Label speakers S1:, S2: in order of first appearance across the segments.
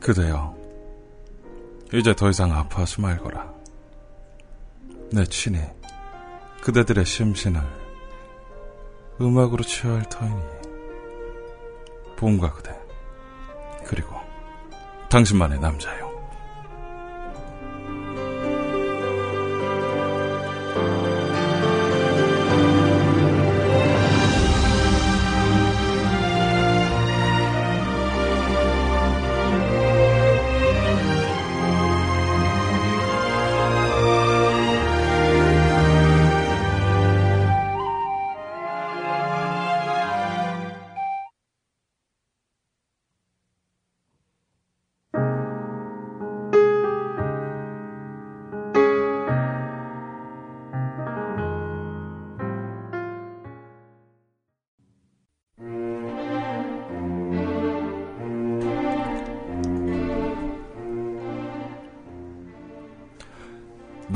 S1: 그대여, 이제 더 이상 아파하지 말거라. 내 친히 그대들의 심신을 음악으로 취할 터이니 봄과 그대 그리고 당신만의 남자요.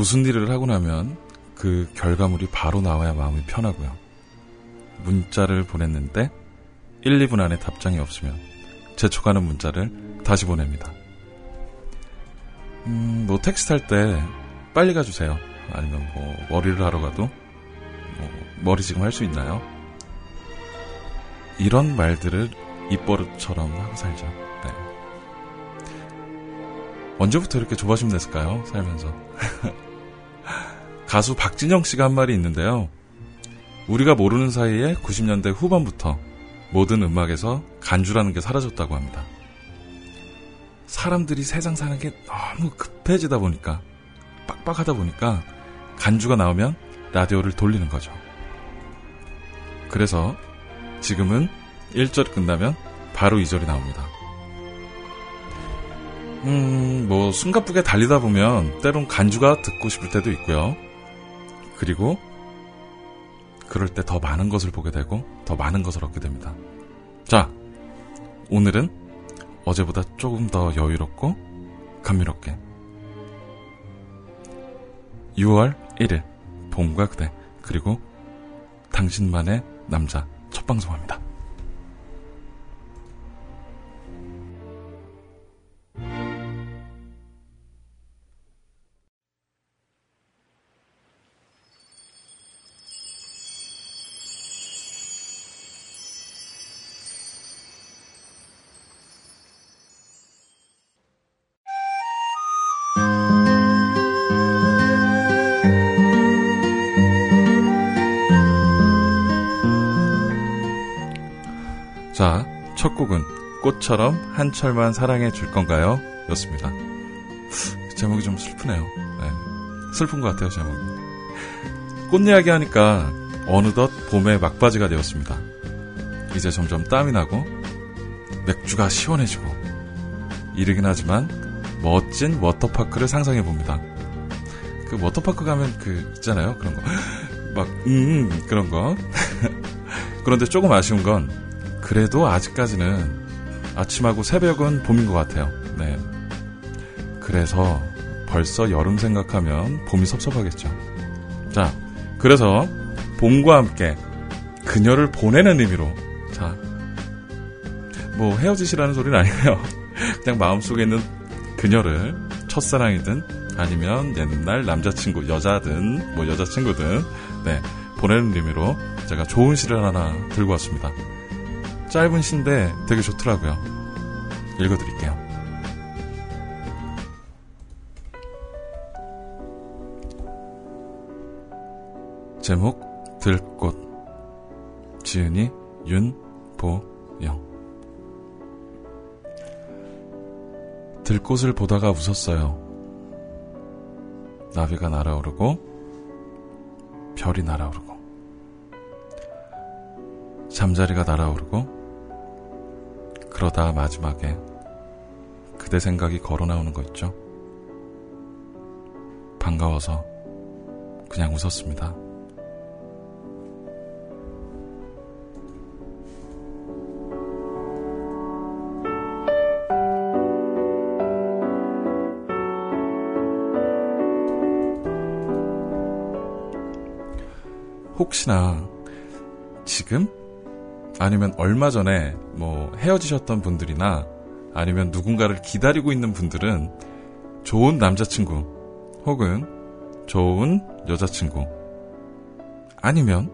S1: 무슨 일을 하고 나면 그 결과물이 바로 나와야 마음이 편하고요. 문자를 보냈는데 1, 2분 안에 답장이 없으면 재촉하는 문자를 다시 보냅니다. 음, 뭐 텍스트 할 때 빨리 가주세요. 아니면 뭐 머리를 하러 가도 뭐 머리 지금 할 수 있나요? 이런 말들을 입버릇처럼 하고 살죠. 네. 언제부터 이렇게 조바심 냈을까요? 살면서. 가수 박진영 씨가 한 말이 있는데요. 우리가 모르는 사이에 90년대 후반부터 모든 음악에서 간주라는 게 사라졌다고 합니다. 사람들이 세상 사는 게 너무 급해지다 보니까, 빡빡하다 보니까 간주가 나오면 라디오를 돌리는 거죠. 그래서 지금은 1절이 끝나면 바로 2절이 나옵니다. 음, 뭐, 숨가쁘게 달리다 보면 때론 간주가 듣고 싶을 때도 있고요. 그리고 그럴 때 더 많은 것을 보게 되고 더 많은 것을 얻게 됩니다. 자, 오늘은 어제보다 조금 더 여유롭고 감미롭게 6월 1일 봄과 그대 그리고 당신만의 남자 첫 방송합니다. 꽃처럼 한철만 사랑해 줄 건가요? 였습니다. 제목이 좀 슬프네요. 네. 슬픈 것 같아요, 제목이. 꽃 이야기 하니까 어느덧 봄의 막바지가 되었습니다. 이제 점점 땀이 나고 맥주가 시원해지고 이르긴 하지만 멋진 워터파크를 상상해 봅니다. 그 워터파크 가면 그 있잖아요. 그런 거. 막, 음, 그런 거. 그런데 조금 아쉬운 건 그래도 아직까지는 아침하고 새벽은 봄인 것 같아요. 네. 그래서 벌써 여름 생각하면 봄이 섭섭하겠죠. 자, 그래서 봄과 함께 그녀를 보내는 의미로 자, 뭐 헤어지시라는 소리는 아니에요. 그냥 마음속에 있는 그녀를 첫사랑이든 아니면 옛날 남자친구 여자든 뭐 여자친구든 네 보내는 의미로 제가 좋은 시를 하나 들고 왔습니다. 짧은 시인데 되게 좋더라고요. 읽어드릴게요. 제목 들꽃 지은이 윤보영 들꽃을 보다가 웃었어요. 나비가 날아오르고 별이 날아오르고 잠자리가 날아오르고 그러다 마지막에 그대 생각이 걸어 나오는 거 있죠? 반가워서 그냥 웃었습니다. 혹시나 지금 아니면 얼마 전에 뭐 헤어지셨던 분들이나 아니면 누군가를 기다리고 있는 분들은 좋은 남자친구 혹은 좋은 여자친구 아니면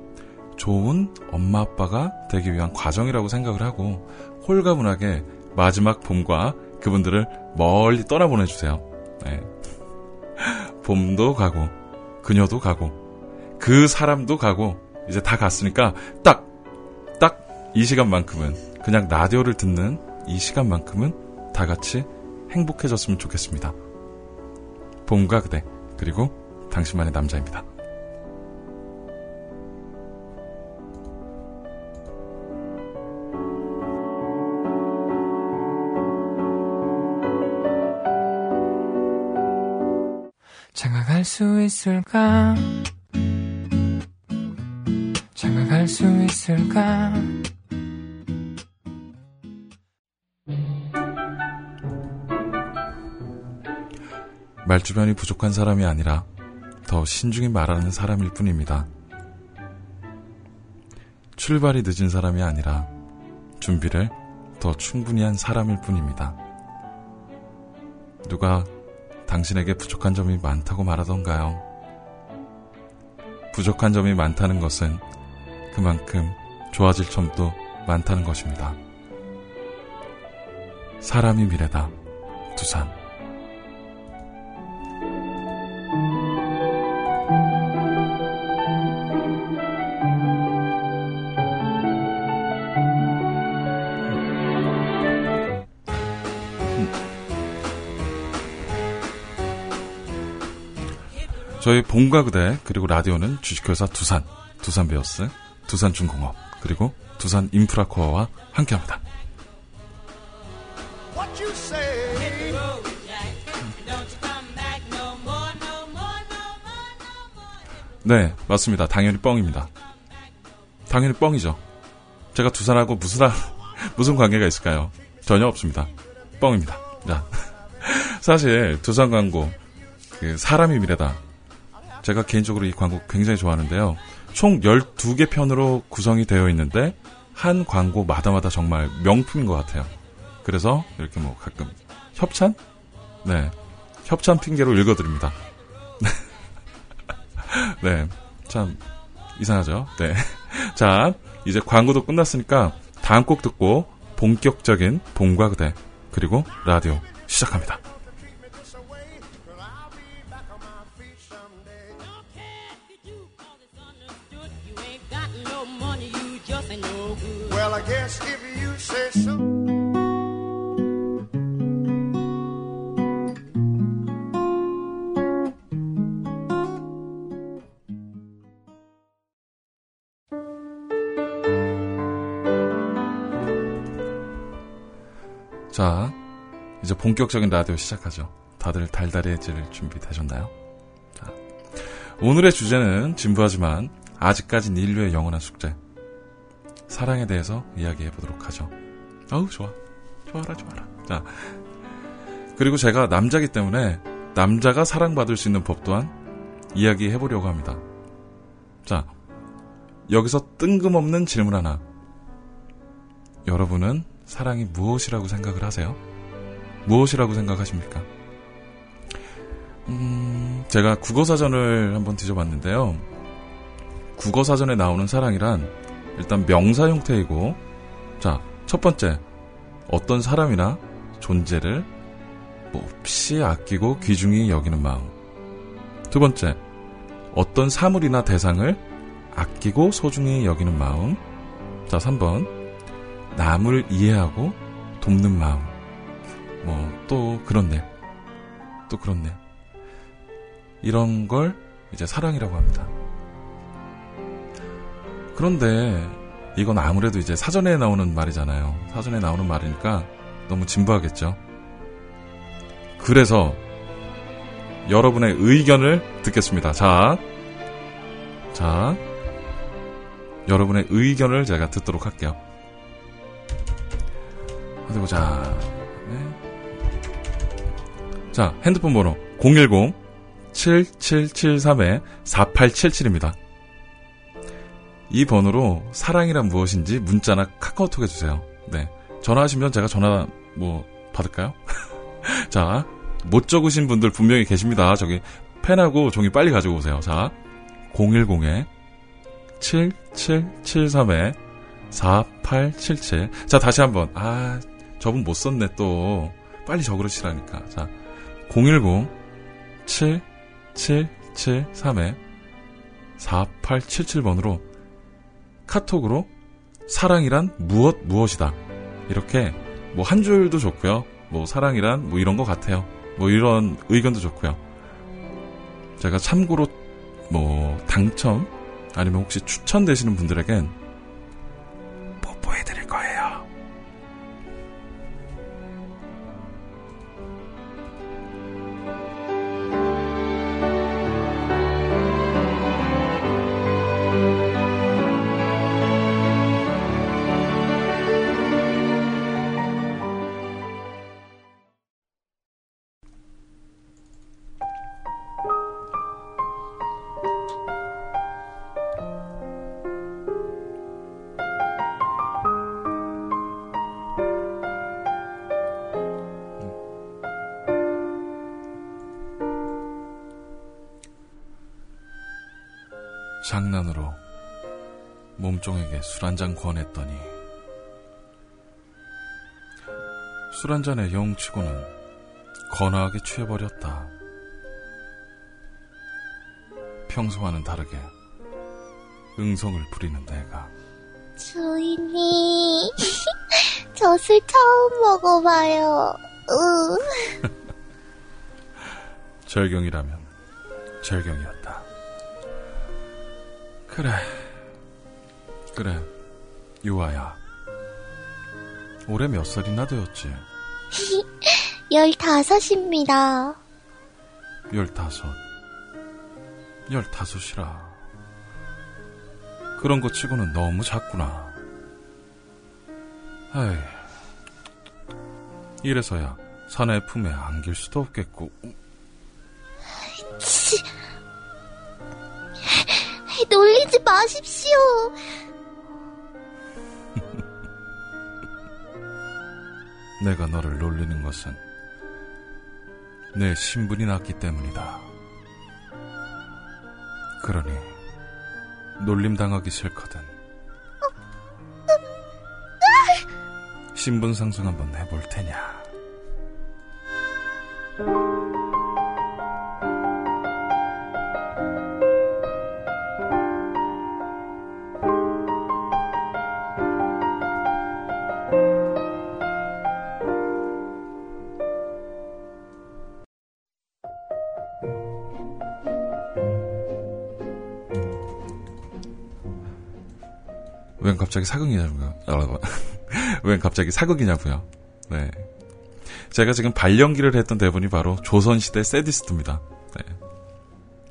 S1: 좋은 엄마 아빠가 되기 위한 과정이라고 생각을 하고 홀가분하게 마지막 봄과 그분들을 멀리 떠나보내주세요. 네. 봄도 가고 그녀도 가고 그 사람도 가고 이제 다 갔으니까 딱딱 이 시간만큼은 그냥 라디오를 듣는 이 시간만큼은 다 같이 행복해졌으면 좋겠습니다. 봄과 그대 그리고 당신만의 남자입니다.
S2: 장가갈 수 있을까? 장가갈 수 있을까?
S1: 말주변이 부족한 사람이 아니라 더 신중히 말하는 사람일 뿐입니다. 출발이 늦은 사람이 아니라 준비를 더 충분히 한 사람일 뿐입니다. 누가 당신에게 부족한 점이 많다고 말하던가요? 부족한 점이 많다는 것은 그만큼 좋아질 점도 많다는 것입니다. 사람이 미래다. 두산. 저희 본가 그대 그리고 라디오는 주식회사 두산, 두산 베어스, 두산중공업 그리고 두산 인프라코어와 함께합니다. 네, 맞습니다. 당연히 뻥입니다. 당연히 뻥이죠. 제가 두산하고 무슨 무슨 관계가 있을까요? 전혀 없습니다. 뻥입니다. 자, 사실 두산 광고 그 사람이 미래다 제가 개인적으로 이 광고 굉장히 좋아하는데요. 총 12개 편으로 구성이 되어 있는데 한 광고 마다마다 정말 명품인 것 같아요. 그래서 이렇게 뭐 가끔 협찬? 네. 협찬 핑계로 읽어드립니다. 네. 참, 이상하죠? 네. 자, 이제 광고도 끝났으니까 다음 곡 듣고 본격적인 봄과 그대, 그리고 라디오 시작합니다. 자, 이제 본격적인 라디오 시작하죠. 다들 달달해질 준비 되셨나요? 자, 오늘의 주제는 진부하지만 아직까진 인류의 영원한 숙제. 사랑에 대해서 이야기해 보도록 하죠. 어우, 좋아. 좋아라, 좋아라. 자. 그리고 제가 남자기 때문에 남자가 사랑받을 수 있는 법 또한 이야기해 보려고 합니다. 자. 여기서 뜬금없는 질문 하나. 여러분은 사랑이 무엇이라고 생각을 하세요? 무엇이라고 생각하십니까? 음, 제가 국어사전을 한번 뒤져봤는데요. 국어사전에 나오는 사랑이란 일단 명사 형태이고, 자, 첫 번째, 어떤 사람이나 존재를 몹시 아끼고 귀중히 여기는 마음. 두 번째, 어떤 사물이나 대상을 아끼고 소중히 여기는 마음. 자, 3번, 남을 이해하고 돕는 마음. 뭐, 또 그렇네. 또 그렇네. 이런 걸 이제 사랑이라고 합니다. 그런데 이건 아무래도 이제 사전에 나오는 말이잖아요. 사전에 나오는 말이니까 너무 진부하겠죠. 그래서 여러분의 의견을 듣겠습니다. 자, 자, 여러분의 의견을 제가 듣도록 할게요. 어디 보자. 네. 자, 핸드폰 번호 010-7773-4877입니다. 이 번호로 사랑이란 무엇인지 문자나 카카오톡 해주세요. 네. 전화하시면 제가 전화 뭐 받을까요? 자, 못 적으신 분들 분명히 계십니다. 저기 펜하고 종이 빨리 가지고 오세요. 자, 010에 7773에 4877. 자, 다시 한번. 아, 저분 못 썼네, 또. 빨리 적으시라니까. 자, 010 7773에 4877번으로 카톡으로 사랑이란 무엇 무엇이다. 이렇게 뭐 한 줄도 좋고요. 뭐 사랑이란 뭐 이런 것 같아요. 뭐 이런 의견도 좋고요. 제가 참고로 뭐 당첨 아니면 혹시 추천되시는 분들에겐 뽀뽀해 드릴 거예요. 장난으로 몸종에게 술 한 잔 권했더니 술 한 잔에 영치고는 거나하게 취해버렸다. 평소와는 다르게 응성을 부리는 내가
S3: 주인이 저 술 처음 먹어봐요. 으.
S1: 절경이라면 절경이었다. 그래, 그래, 유아야. 올해 몇 살이나 되었지?
S3: 열다섯입니다.
S1: 열다섯. 열다섯이라. 그런 것 치고는 너무 작구나. 아이. 이래서야 사내 품에 안길 수도 없겠고.
S3: 놀리지 마십시오.
S1: 내가 너를 놀리는 것은 내 신분이 낮기 때문이다. 그러니 놀림 당하기 싫거든. 신분 상승 한번 해볼 테냐. 갑자기 사극이냐고요? 아, 웬 갑자기 사극이냐고요? 네. 제가 지금 발연기를 했던 대본이 바로 조선시대 세디스트입니다. 네.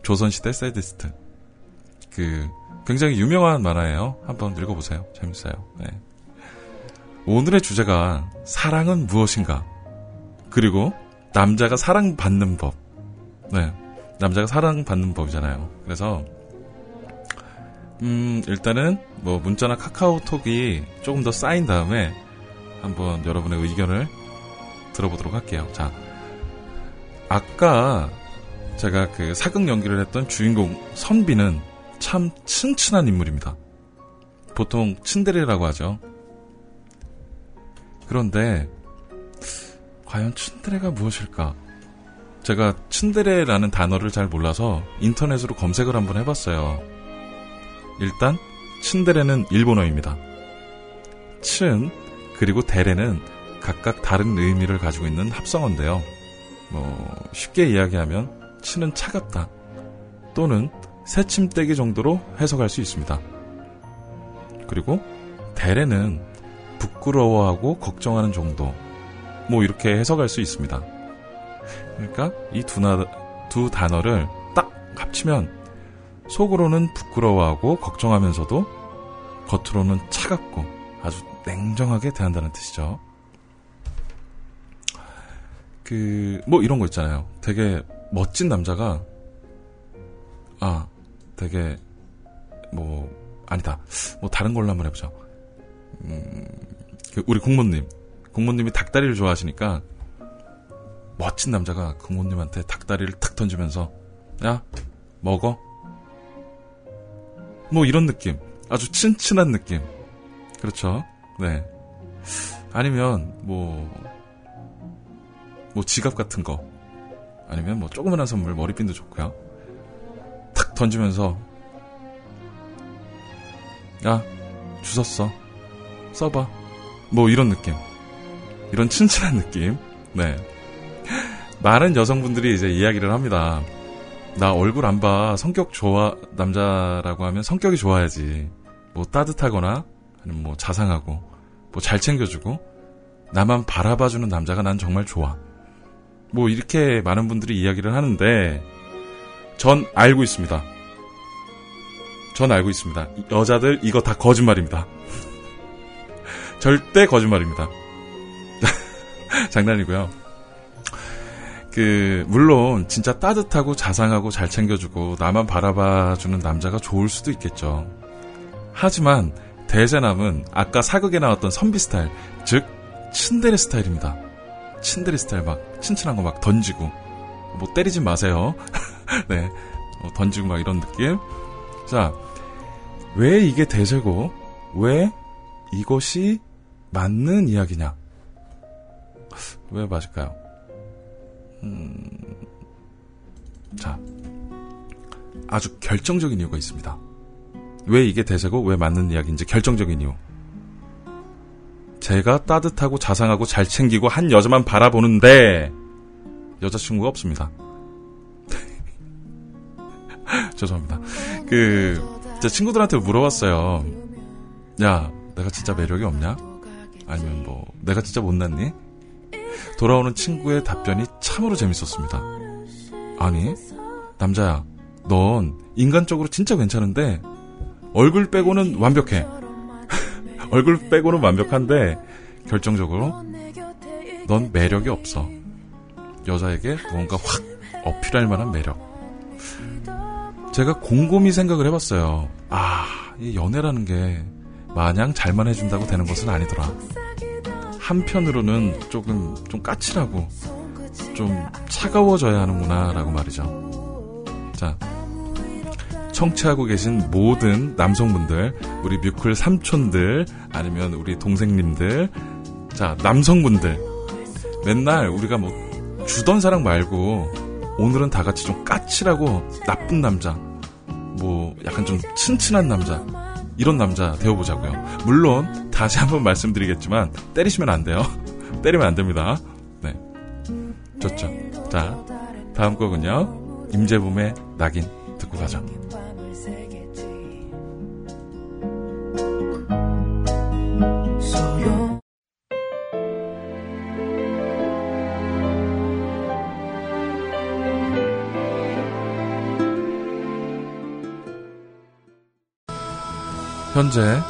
S1: 조선시대 세디스트. 그, 굉장히 유명한 만화예요. 한번 읽어보세요. 재밌어요. 네. 오늘의 주제가 사랑은 무엇인가? 그리고 남자가 사랑받는 법. 네. 남자가 사랑받는 법이잖아요. 그래서 음, 일단은 뭐 문자나 카카오톡이 조금 더 쌓인 다음에 한번 여러분의 의견을 들어보도록 할게요. 자, 아까 제가 그 사극 연기를 했던 주인공 선비는 참 튼튼한 인물입니다. 보통 츤데레라고 하죠. 그런데 과연 츤데레가 무엇일까? 제가 츤데레라는 단어를 잘 몰라서 인터넷으로 검색을 한번 해봤어요. 일단 츤데레는 일본어입니다. 츤 그리고 데레는 각각 다른 의미를 가지고 있는 합성어인데요. 뭐 쉽게 이야기하면 츤은 차갑다 또는 새침대기 정도로 해석할 수 있습니다. 그리고 데레는 부끄러워하고 걱정하는 정도 뭐 이렇게 해석할 수 있습니다. 그러니까 이두 단어를 딱 합치면 속으로는 부끄러워하고 걱정하면서도 겉으로는 차갑고 아주 냉정하게 대한다는 뜻이죠. 그, 뭐 이런 거 있잖아요. 되게 멋진 남자가, 아, 되게, 뭐, 아니다. 뭐 다른 걸로 한번 해보자. 음, 그 우리 국모님. 국모님이 닭다리를 좋아하시니까 멋진 남자가 국모님한테 닭다리를 탁 던지면서 야 먹어. 뭐 이런 느낌. 아주 친친한 느낌. 그렇죠. 네. 아니면 뭐, 뭐 지갑 같은 거. 아니면 뭐 조그만한 선물, 머리핀도 좋고요. 탁 던지면서 야, 주웠어. 써봐. 뭐 이런 느낌. 이런 친친한 느낌. 네. 많은 여성분들이 이제 이야기를 합니다. 나 얼굴 안 봐. 성격 좋아, 남자라고 하면 성격이 좋아야지. 뭐 따뜻하거나, 아니면 뭐 자상하고, 뭐 잘 챙겨주고, 나만 바라봐주는 남자가 난 정말 좋아. 뭐 이렇게 많은 분들이 이야기를 하는데, 전 알고 있습니다. 전 알고 있습니다. 여자들 이거 다 거짓말입니다. 절대 거짓말입니다. 장난이고요. 그 물론 진짜 따뜻하고 자상하고 잘 챙겨주고 나만 바라봐주는 남자가 좋을 수도 있겠죠. 하지만 대세남은 아까 사극에 나왔던 선비 스타일, 즉 친데레 스타일입니다. 친데레 스타일 막 친친한 거 막 던지고 뭐 때리지 마세요. 네, 뭐 던지고 막 이런 느낌. 자, 왜 이게 대세고 왜 이것이 맞는 이야기냐? 왜 맞을까요? 음, 자, 아주 결정적인 이유가 있습니다. 왜 이게 대세고 왜 맞는 이야기인지 결정적인 이유. 제가 따뜻하고 자상하고 잘 챙기고 한 여자만 바라보는데 여자친구가 없습니다. 죄송합니다. 그, 제 친구들한테 물어봤어요. 야, 내가 진짜 매력이 없냐? 아니면 뭐, 내가 진짜 못났니? 돌아오는 친구의 답변이 참으로 재밌었습니다. 아니, 남자야, 넌 인간적으로 진짜 괜찮은데, 얼굴 빼고는 완벽해. 얼굴 빼고는 완벽한데, 결정적으로, 넌 매력이 없어. 여자에게 뭔가 확 어필할 만한 매력. 제가 곰곰이 생각을 해봤어요. 아, 이 연애라는 게 마냥 잘만 해준다고 되는 것은 아니더라. 한편으로는 조금 좀 까칠하고 좀 차가워져야 하는구나라고 말이죠. 자, 청취하고 계신 모든 남성분들, 우리 뮤클 삼촌들, 아니면 우리 동생님들, 자, 남성분들, 맨날 우리가 뭐 주던 사랑 말고 오늘은 다 같이 좀 까칠하고 나쁜 남자, 뭐 약간 좀 친친한 남자, 이런 남자 되어보자고요. 물론 다시 한번 말씀드리겠지만 때리시면 안 돼요. 때리면 안 됩니다. 네, 좋죠. 자, 다음 곡은요. 임재범의 낙인 듣고 가죠. 현재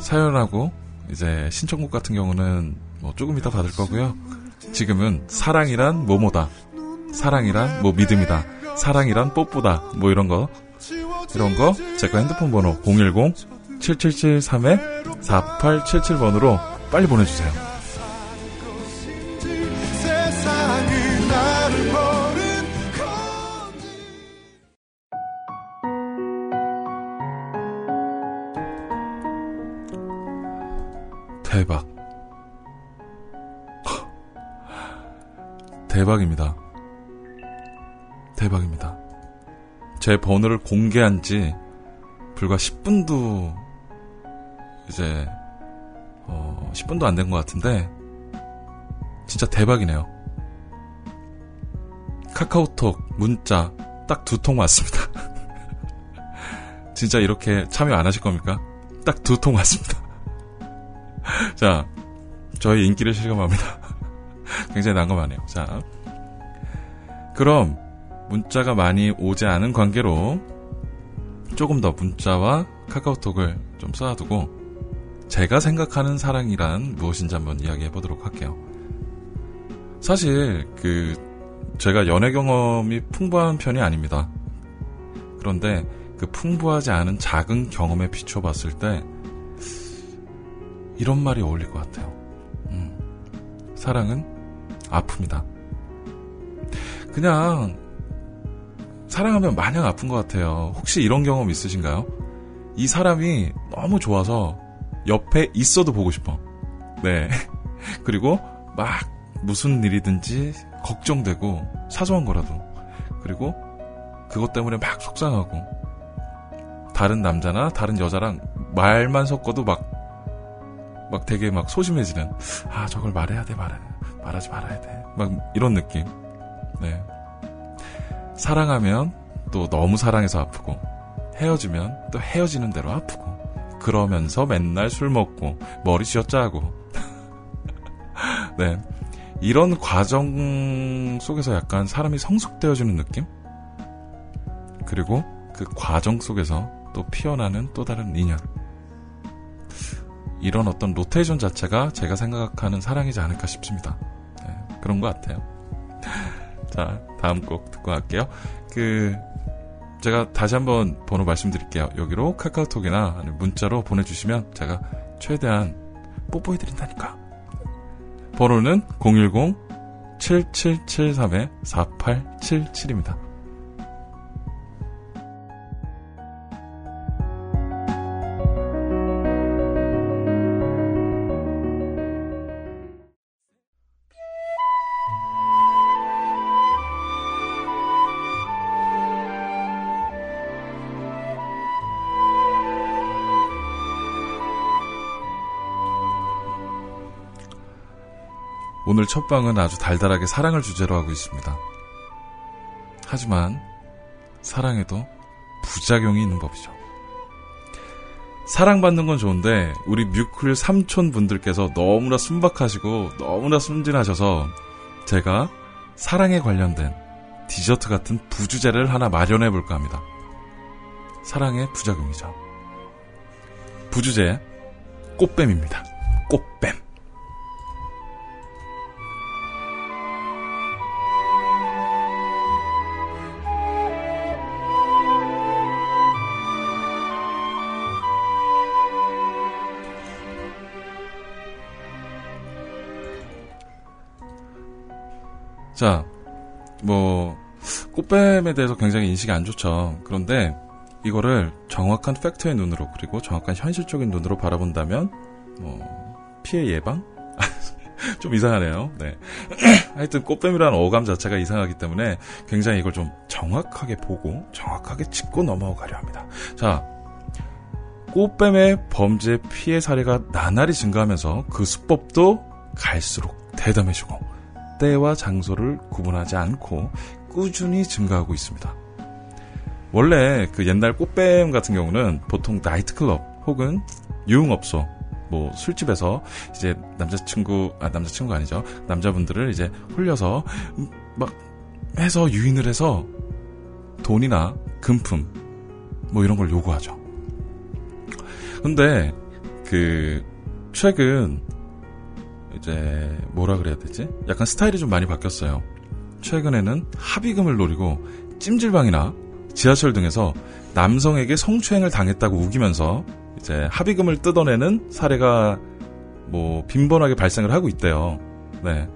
S1: 사연하고 이제 신청곡 같은 경우는 뭐 조금 이따 받을 거고요. 지금은 사랑이란 뭐뭐다. 사랑이란 뭐 믿음이다. 사랑이란 뽀뽀다. 뭐 이런 거. 이런 거제거 핸드폰 번호 010-7773-4877번으로 빨리 보내주세요. 대박입니다. 대박입니다. 제 번호를 공개한 지 불과 10분도 이제 어 10분도 안 된 것 같은데 진짜 대박이네요. 카카오톡 문자 딱 두 통 왔습니다. 진짜 이렇게 참여 안 하실 겁니까? 딱 두 통 왔습니다. 자, 저희 인기를 실감합니다. 굉장히 난감하네요. 자, 그럼 문자가 많이 오지 않은 관계로 조금 더 문자와 카카오톡을 좀 쌓아두고 제가 생각하는 사랑이란 무엇인지 한번 이야기해 보도록 할게요. 사실 그 제가 연애 경험이 풍부한 편이 아닙니다. 그런데 그 풍부하지 않은 작은 경험에 비춰봤을 때 이런 말이 어울릴 것 같아요. 음, 사랑은 아픕니다. 그냥 사랑하면 마냥 아픈 것 같아요. 혹시 이런 경험 있으신가요? 이 사람이 너무 좋아서 옆에 있어도 보고 싶어. 네. 그리고 막 무슨 일이든지 걱정되고 사소한 거라도 그리고 그것 때문에 막 속상하고 다른 남자나 다른 여자랑 말만 섞어도 막 막 되게 막 소심해지는 아 저걸 말해야 돼 말해 말하지 말아야 돼 막 이런 느낌 네 사랑하면 또 너무 사랑해서 아프고 헤어지면 또 헤어지는 대로 아프고 그러면서 맨날 술 먹고 머리 쥐어짜고 네 이런 과정 속에서 약간 사람이 성숙되어지는 느낌? 그리고 그 과정 속에서 또 피어나는 또 다른 인연. 이런 어떤 로테이션 자체가 제가 생각하는 사랑이지 않을까 싶습니다. 네, 그런 것 같아요. 자, 다음 곡 듣고 갈게요. 그, 제가 다시 한번 번호 말씀드릴게요. 여기로 카카오톡이나 문자로 보내주시면 제가 최대한 뽀뽀해드린다니까. 번호는 010-7773-4877입니다. 오늘 첫 방은 아주 달달하게 사랑을 주제로 하고 있습니다. 하지만 사랑에도 부작용이 있는 법이죠. 사랑받는 건 좋은데 우리 뮤클 삼촌 분들께서 너무나 순박하시고 너무나 순진하셔서 제가 사랑에 관련된 디저트 같은 부주제를 하나 마련해 볼까 합니다. 사랑의 부작용이죠. 부주제 꽃뱀입니다. 꽃뱀. 뭐, 꽃뱀에 대해서 굉장히 인식이 안 좋죠. 그런데 이거를 정확한 팩트의 눈으로 그리고 정확한 현실적인 눈으로 바라본다면, 뭐, 피해 예방? 좀 이상하네요. 네. 하여튼 꽃뱀이라는 어감 자체가 이상하기 때문에 굉장히 이걸 좀 정확하게 보고 정확하게 짚고 넘어가려 합니다. 자, 꽃뱀의 범죄 피해 사례가 나날이 증가하면서 그 수법도 갈수록 대담해지고 때와 장소를 구분하지 않고 꾸준히 증가하고 있습니다. 원래 그 옛날 꽃뱀 같은 경우는 보통 나이트클럽 혹은 유흥업소 뭐 술집에서 이제 남자친구 아 남자친구가 아니죠 남자분들을 이제 홀려서 막 해서 유인을 해서 돈이나 금품 뭐 이런 걸 요구하죠. 근데 그 최근 이제 뭐라 그래야 되지? 약간 스타일이 좀 많이 바뀌었어요. 최근에는 합의금을 노리고 찜질방이나 지하철 등에서 남성에게 성추행을 당했다고 우기면서 이제 합의금을 뜯어내는 사례가 뭐 빈번하게 발생을 하고 있대요. 네.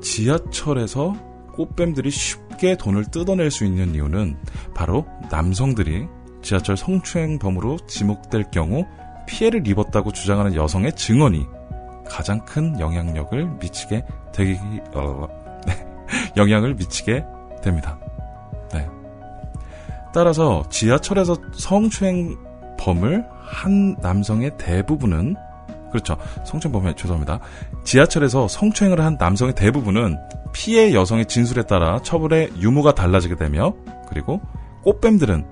S1: 지하철에서 꽃뱀들이 쉽게 돈을 뜯어낼 수 있는 이유는 바로 남성들이 지하철 성추행범으로 지목될 경우 피해를 입었다고 주장하는 여성의 증언이 가장 큰 영향력을 미치게 되기 어, 네, 영향을 미치게 됩니다. 네. 따라서 지하철에서 성추행범을 한 남성의 대부분은 그렇죠. 성추행범에 죄송합니다. 지하철에서 성추행을 한 남성의 대부분은 피해 여성의 진술에 따라 처벌의 유무가 달라지게 되며 그리고 꽃뱀들은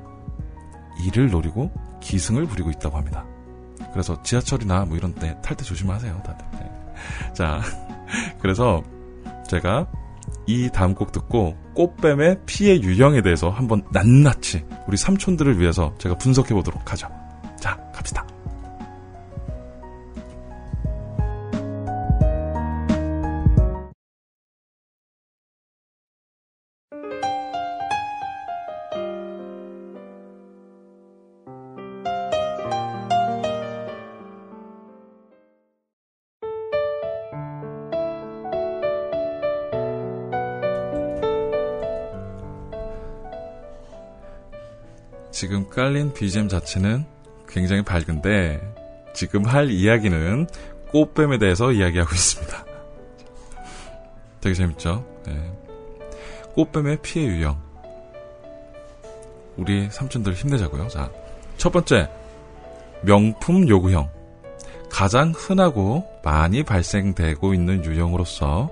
S1: 이를 노리고 기승을 부리고 있다고 합니다. 그래서 지하철이나 뭐 이런 데 탈 때 조심하세요, 다들. 네. 자, 그래서 제가 이 다음 곡 듣고 꽃뱀의 피해 유형에 대해서 한번 낱낱이 우리 삼촌들을 위해서 제가 분석해 보도록 하죠. 자, 갑시다. 깔린 BGM 자체는 굉장히 밝은데 지금 할 이야기는 꽃뱀에 대해서 이야기하고 있습니다. 되게 재밌죠? 네. 꽃뱀의 피해 유형. 우리 삼촌들 힘내자고요. 자, 첫 번째 명품 요구형. 가장 흔하고 많이 발생되고 있는 유형으로서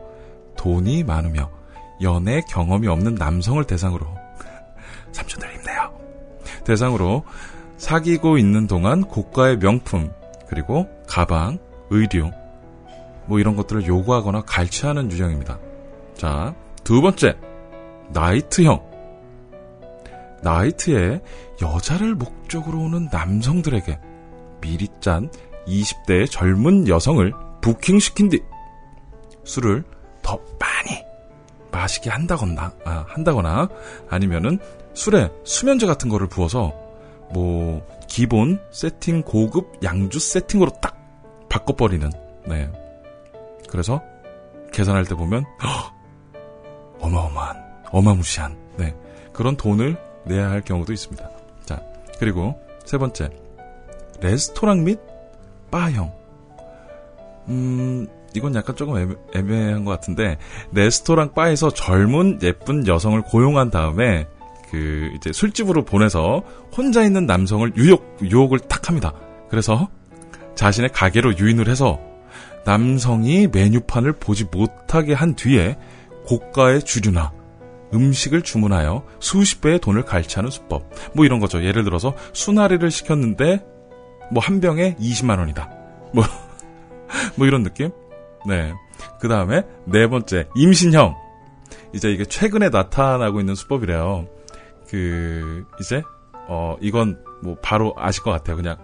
S1: 돈이 많으며 연애 경험이 없는 남성을 대상으로 삼촌들. 대상으로 사귀고 있는 동안 고가의 명품 그리고 가방, 의류 뭐 이런 것들을 요구하거나 갈취하는 유형입니다. 자, 두 번째 나이트형 나이트에 여자를 목적으로 오는 남성들에게 미리 짠 20대의 젊은 여성을 부킹시킨 뒤 술을 더 많이 마시게 한다거나, 아, 한다거나 아니면은 술에 수면제 같은 거를 부어서 뭐 기본 세팅 고급 양주 세팅으로 딱 바꿔버리는 네. 그래서 계산할 때 보면 허, 어마어마한 어마무시한 네. 그런 돈을 내야 할 경우도 있습니다. 자 그리고 세 번째. 레스토랑 및 바형. 음 이건 약간 조금 애매, 애매한 것 같은데 레스토랑 바에서 젊은 예쁜 여성을 고용한 다음에 그 이제 술집으로 보내서 혼자 있는 남성을 유혹 유혹을 탁 합니다. 그래서 자신의 가게로 유인을 해서 남성이 메뉴판을 보지 못하게 한 뒤에 고가의 주류나 음식을 주문하여 수십 배의 돈을 갈취하는 수법. 뭐 이런 거죠. 예를 들어서 수나리를 시켰는데 뭐 한 병에 20만 원이다. 뭐, 뭐 이런 느낌? 네. 그 다음에 네 번째, 임신형. 이제 이게 최근에 나타나고 있는 수법이래요. 그, 이제, 어, 이건 뭐 바로 아실 것 같아요. 그냥,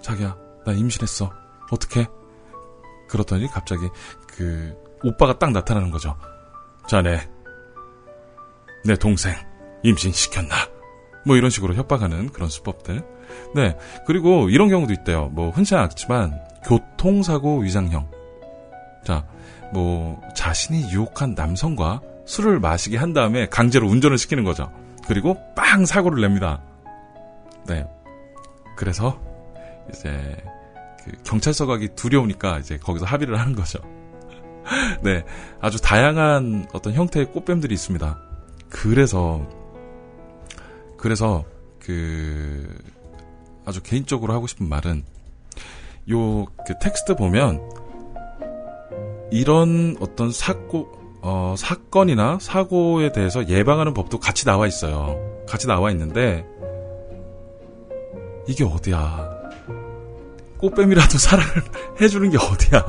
S1: 자기야, 나 임신했어. 어떻게? 그렇더니 갑자기 그, 오빠가 딱 나타나는 거죠. 자네, 내 동생, 임신시켰나? 뭐 이런 식으로 협박하는 그런 수법들. 네. 그리고 이런 경우도 있대요. 뭐 흔치 않지만 교통사고 위장형. 자, 뭐 자신이 유혹한 남성과 술을 마시게 한 다음에 강제로 운전을 시키는 거죠. 그리고 빵 사고를 냅니다. 네. 그래서 이제 그 경찰서 가기 두려우니까 이제 거기서 합의를 하는 거죠. 네. 아주 다양한 어떤 형태의 꽃뱀들이 있습니다. 그래서 그래서 그 아주 개인적으로 하고 싶은 말은 요 그 텍스트 보면 이런 어떤 사고 어, 사건이나 사고에 대해서 예방하는 법도 같이 나와 있어요. 같이 나와 있는데 이게 어디야? 꽃뱀이라도 사랑을 해주는 게 어디야?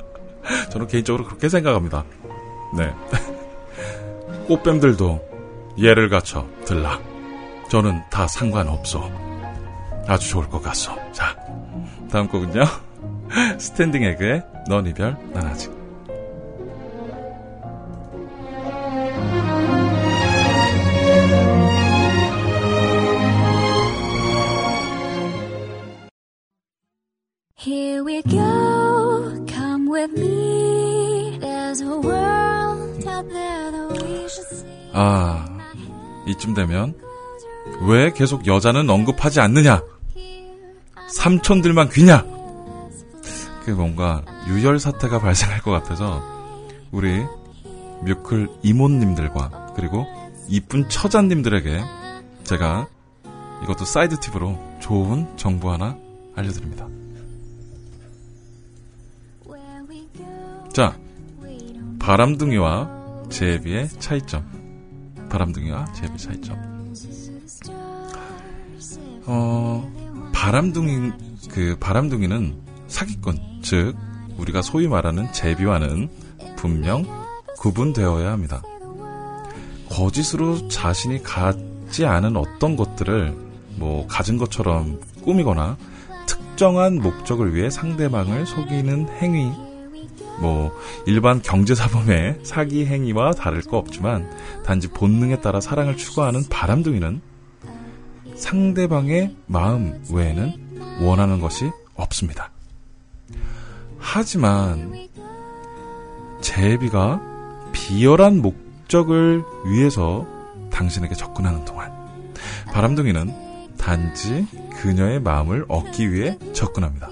S1: 저는 개인적으로 그렇게 생각합니다. 네. 꽃뱀들도 예를 갖춰 들라. 저는 다 상관없어. 아주 좋을 것 같소. 자, 다음 곡은요. 스탠딩 에그의 넌 이별, 난 아직.
S4: Here we go, come with me. There's a world out there that we should see.
S1: 아, 이쯤 되면 왜 계속 여자는 언급하지 않느냐? 삼촌들만 귀냐? 그 뭔가 유혈 사태가 발생할 것 같아서 우리 뮤클 이모님들과 그리고 이쁜 처자님들에게 제가 이것도 side tip으로 좋은 정보 하나 알려드립니다. 자, 바람둥이와 제비의 차이점. 바람둥이와 제비 차이점. 어, 바람둥이, 그 바람둥이는 사기꾼, 즉, 우리가 소위 말하는 제비와는 분명 구분되어야 합니다. 거짓으로 자신이 갖지 않은 어떤 것들을 뭐 가진 것처럼 꾸미거나 특정한 목적을 위해 상대방을 속이는 행위, 뭐 일반 경제사범의 사기 행위와 다를 거 없지만 단지 본능에 따라 사랑을 추구하는 바람둥이는 상대방의 마음 외에는 원하는 것이 없습니다. 하지만 제비가 비열한 목적을 위해서 당신에게 접근하는 동안 바람둥이는 단지 그녀의 마음을 얻기 위해 접근합니다.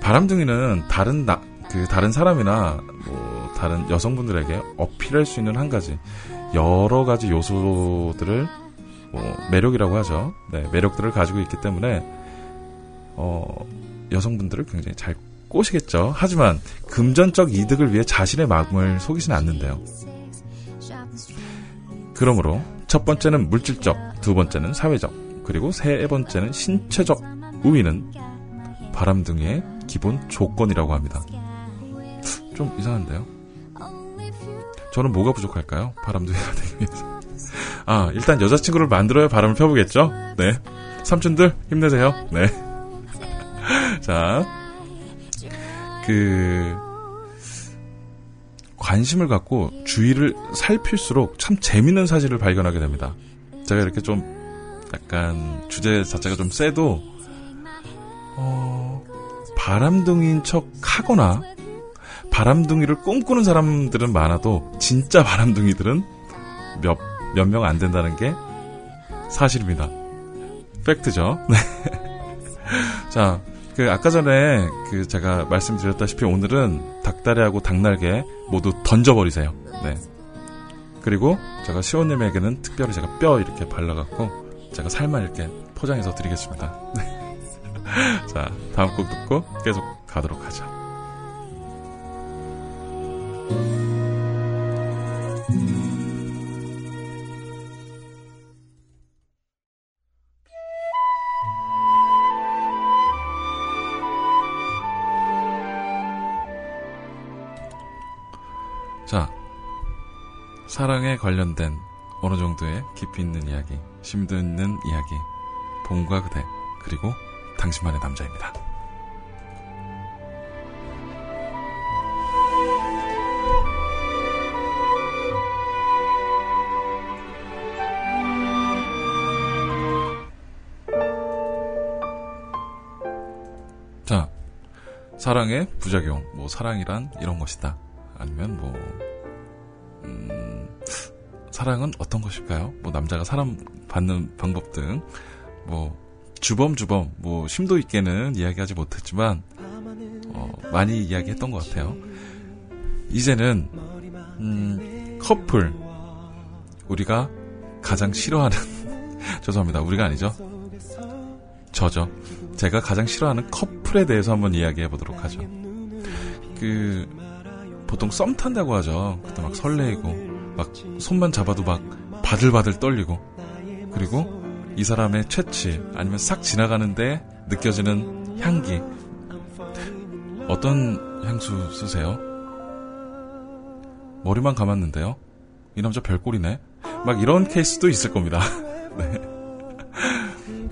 S1: 바람둥이는 다른 나, 그 다른 사람이나 뭐 다른 여성분들에게 어필할 수 있는 한 가지 여러 가지 요소들을 뭐 매력이라고 하죠. 네, 매력들을 가지고 있기 때문에 어, 여성분들을 굉장히 잘 꼬시겠죠. 하지만 금전적 이득을 위해 자신의 마음을 속이지는 않는데요. 그러므로 첫 번째는 물질적, 두 번째는 사회적, 그리고 세 번째는 신체적 우위는 바람둥이의 기본 조건이라고 합니다. 좀 이상한데요? 저는 뭐가 부족할까요? 바람둥이가 되기 위해서. 아, 일단 여자친구를 만들어야 바람을 펴보겠죠? 네. 삼촌들, 힘내세요. 네. 자, 그, 관심을 갖고 주위를 살필수록 참 재밌는 사실을 발견하게 됩니다. 제가 이렇게 좀 약간 주제 자체가 좀 세도, 어, 바람둥이인 척 하거나, 바람둥이를 꿈꾸는 사람들은 많아도, 진짜 바람둥이들은 몇, 몇 명 안 된다는 게 사실입니다. 팩트죠. 네. 자, 그 아까 전에 그 제가 말씀드렸다시피 오늘은 닭다리하고 닭날개 모두 던져버리세요. 네. 그리고 제가 시호님에게는 특별히 제가 뼈 이렇게 발라갖고 제가 살만 이렇게 포장해서 드리겠습니다. 네. 자, 다음 곡 듣고 계속 가도록 하죠. 자, 사랑에 관련된 어느 정도의 깊이 있는 이야기, 심도 있는 이야기, 봄과 그대, 그리고 당신만의 남자입니다. 자, 사랑의 부작용, 뭐 사랑이란 이런 것이다. 아니면 뭐 음, 사랑은 어떤 것일까요? 뭐 남자가 사람 받는 방법 등 뭐 주범 주범 뭐 심도 있게는 이야기하지 못했지만 어, 많이 이야기했던 것 같아요. 이제는 음, 커플 우리가 가장 싫어하는 죄송합니다. 우리가 아니죠. 저죠. 제가 가장 싫어하는 커플에 대해서 한번 이야기해 보도록 하죠. 그 보통 썸 탄다고 하죠. 그때 막 설레이고 막 손만 잡아도 막 바들바들 떨리고 그리고 이 사람의 채취 아니면 싹 지나가는데 느껴지는 향기 어떤 향수 쓰세요? 머리만 감았는데요. 이 남자 별꼴이네. 막 이런 케이스도 있을 겁니다. 네.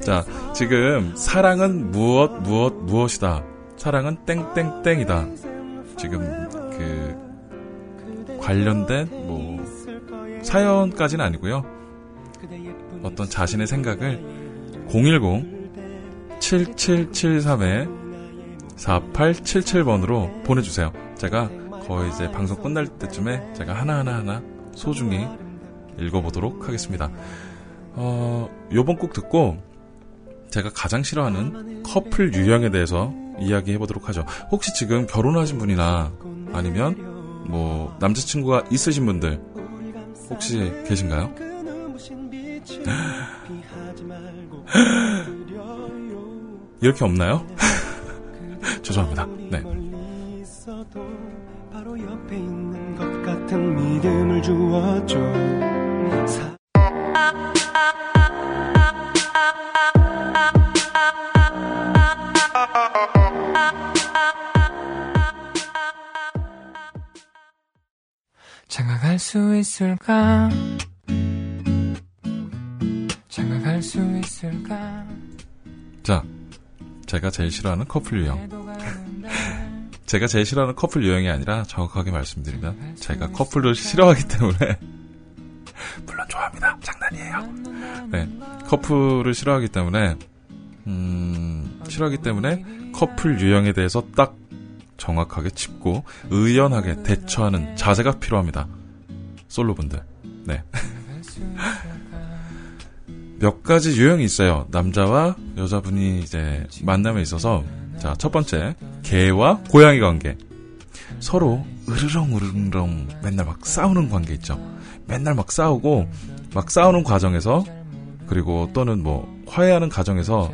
S1: 자, 지금 사랑은 무엇 무엇 무엇이다. 사랑은 땡땡땡이다. 지금 그 관련된 뭐 사연까지는 아니고요. 어떤 자신의 생각을 010-7773에 4877번으로 보내주세요. 제가 거의 이제 방송 끝날 때쯤에 제가 하나하나 하나 소중히 읽어보도록 하겠습니다. 어, 요번 곡 듣고 제가 가장 싫어하는 커플 유형에 대해서 이야기해 보도록 하죠. 혹시 지금 결혼하신 분이나 아니면 뭐 남자친구가 있으신 분들 혹시 계신가요? 이렇게 없나요? 죄송합니다. 네.
S2: 장가갈 수 있을까? 수 있을까?
S1: 자, 제가 제일 싫어하는 커플 유형. 제가 제일 싫어하는 커플 유형이 아니라 정확하게 말씀드리면 제가 커플을 싫어하기 때문에 물론 좋아합니다. 장난이에요. 네, 커플을 싫어하기 때문에 음, 싫어하기 때문에 커플 유형에 대해서 딱 정확하게 짚고 의연하게 대처하는 자세가 필요합니다. 솔로분들. 네. 몇 가지 유형이 있어요. 남자와 여자분이 이제 만남에 있어서 자, 첫 번째 개와 고양이 관계. 서로 으르렁 으르렁 맨날 막 싸우는 관계 있죠. 맨날 막 싸우고 막 싸우는 과정에서 그리고 또는 뭐 화해하는 과정에서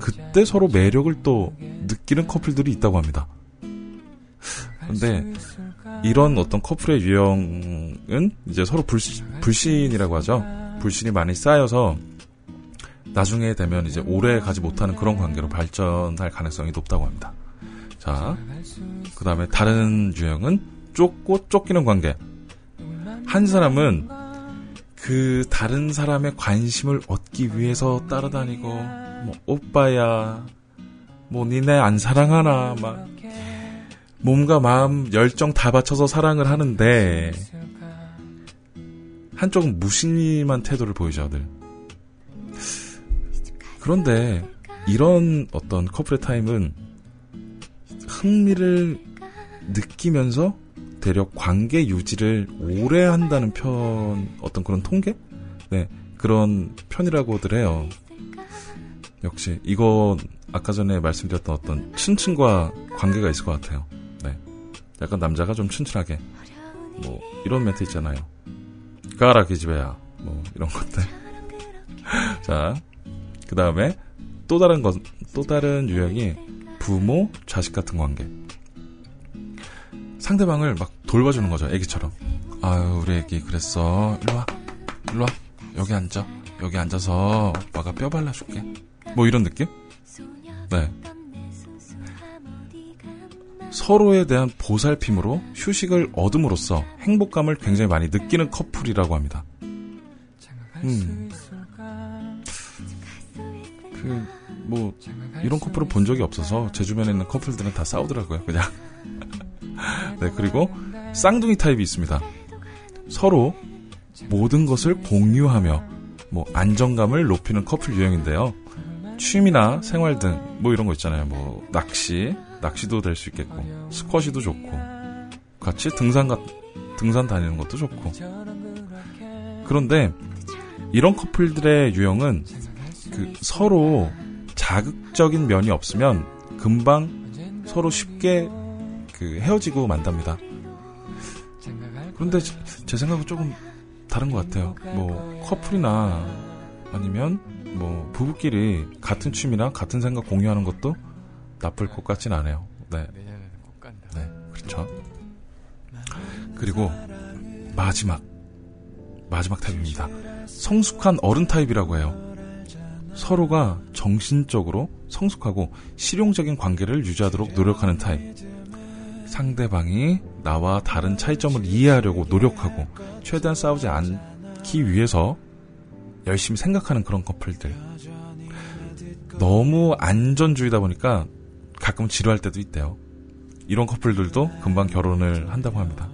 S1: 그때 서로 매력을 또 느끼는 커플들이 있다고 합니다. 근데 이런 어떤 커플의 유형은 이제 서로 불신, 불신이라고 하죠. 불신이 많이 쌓여서 나중에 되면 이제 오래 가지 못하는 그런 관계로 발전할 가능성이 높다고 합니다. 자, 그 다음에 다른 유형은 쫓고 쫓기는 관계. 한 사람은 그 다른 사람의 관심을 얻기 위해서 따라다니고, 뭐, 오빠야, 뭐, 니네 안 사랑하나, 막, 몸과 마음, 열정 다 바쳐서 사랑을 하는데, 한쪽은 무심한 태도를 보이죠, 늘. 그런데, 이런 어떤 커플의 타임은 흥미를 느끼면서 대략 관계 유지를 오래 한다는 편, 어떤 그런 통계? 네, 그런 편이라고들 해요. 역시, 이건 아까 전에 말씀드렸던 어떤 춘춘과 관계가 있을 것 같아요. 네. 약간 남자가 좀 춘춘하게. 뭐, 이런 멘트 있잖아요. 가라, 기집애야. 뭐, 이런 것들. 자, 그 다음에 또 다른 것, 또 다른 유형이 부모, 자식 같은 관계. 상대방을 막 돌봐주는 거죠, 애기처럼. 아유, 우리 애기 그랬어. 일로 와. 일로 와. 여기 앉아. 여기 앉아서 오빠가 뼈 발라줄게. 뭐 이런 느낌? 네. 서로에 대한 보살핌으로 휴식을 얻음으로써 행복감을 굉장히 많이 느끼는 커플이라고 합니다. 음. 그, 뭐, 이런 커플을 본 적이 없어서 제 주변에 있는 커플들은 다 싸우더라고요, 그냥. 네, 그리고 쌍둥이 타입이 있습니다. 서로 모든 것을 공유하며 뭐 안정감을 높이는 커플 유형인데요. 취미나 생활 등 뭐 이런 거 있잖아요. 뭐 낚시, 낚시도 될 수 있겠고 스쿼시도 좋고 같이 등산 가, 등산 다니는 것도 좋고 그런데 이런 커플들의 유형은 그 서로 자극적인 면이 없으면 금방 서로 쉽게 그 헤어지고 만답니다. 그런데 제, 제 생각은 조금 다른 것 같아요. 뭐 커플이나 아니면 뭐 부부끼리 같은 취미나 같은 생각 공유하는 것도 나쁠 것 같진 않아요. 네. 네, 그렇죠. 그리고 마지막 마지막 타입입니다. 성숙한 어른 타입이라고 해요. 서로가 정신적으로 성숙하고 실용적인 관계를 유지하도록 노력하는 타입. 상대방이 나와 다른 차이점을 이해하려고 노력하고 최대한 싸우지 않기 위해서 열심히 생각하는 그런 커플들. 너무 안전주의다 보니까 가끔 지루할 때도 있대요. 이런 커플들도 금방 결혼을 한다고 합니다.